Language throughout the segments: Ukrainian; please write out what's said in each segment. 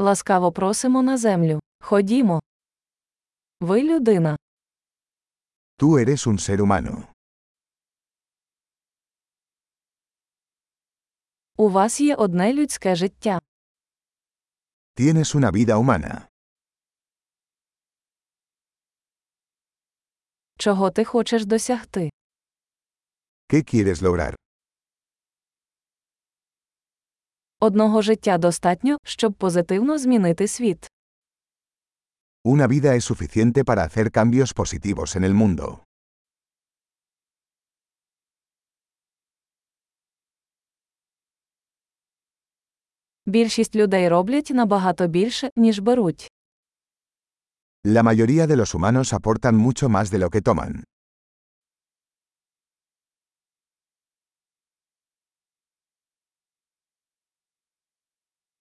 Ласкаво просимо на землю. Ходімо. Ви людина. Tú eres un ser humano. У вас є одне людське життя. Tienes una vida humana. Чого ти хочеш досягти? ¿Qué quieres lograr? Одного життя достатньо, щоб позитивно змінити світ. Una vida es suficiente para hacer cambios positivos en el mundo. Більшість людей роблять набагато більше, ніж беруть. La mayoría de los humanos aportan mucho más de lo que toman.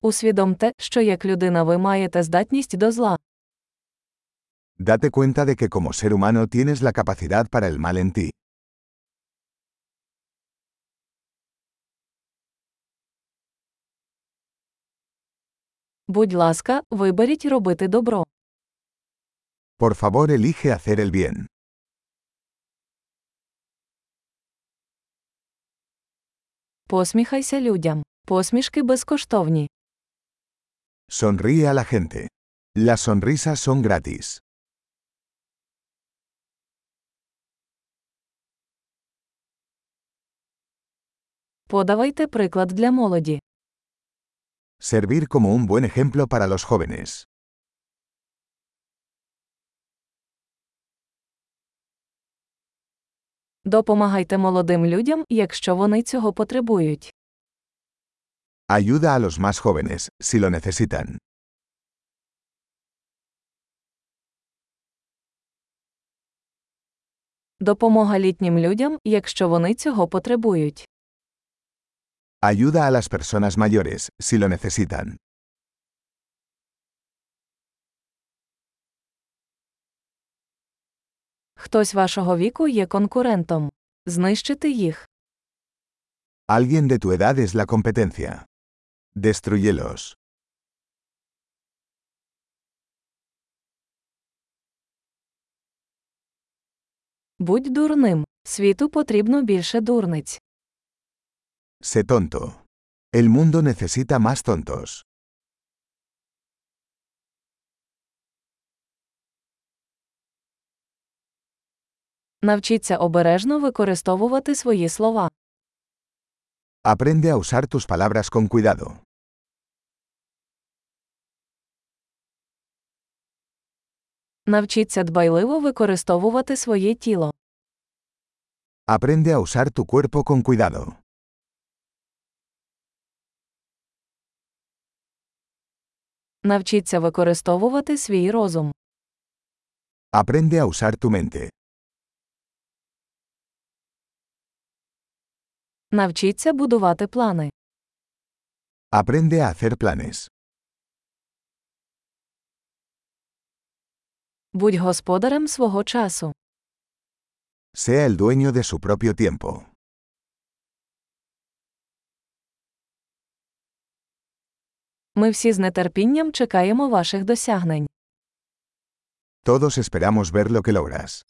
Усвідомте, що як людина ви маєте здатність до зла. Date cuenta de que como ser humano tienes la capacidad para el mal en ti. Будь ласка, виберіть робити добро. Por favor, elige hacer el bien. Посміхайся людям. Посмішки безкоштовні. Sonríe a la gente. Las sonrisas son gratis. Подавайте приклад для молоді. Servir como un buen ejemplo para los jóvenes. Допомагайте молодим людям, якщо вони цього потребують. Ayuda a los más jóvenes, si lo necesitan. Допомога літнім людям, якщо вони цього потребують. Ayuda a las personas mayores, si lo necesitan. Хтось вашого віку є конкурентом. Знищити їх. Alguien de tu edad es la competencia. Destruyelos. Будь дурним. Світу потрібно більше дурниць. Sé tonto. El mundo necesita más tontos. Навчіться обережно використовувати свої слова. Aprende a usar tus palabras con cuidado. Навчіться дбайливо використовувати своє тіло. Aprende a usar tu cuerpo con cuidado. Навчіться використовувати свій розум. Aprende a usar tu mente. Навчіться будувати плани. Aprende a hacer planes. Будь господарем свого часу. Sea el dueño de su propio tiempo. Ми всі з нетерпінням чекаємо ваших досягнень. Todos esperamos ver lo que logras.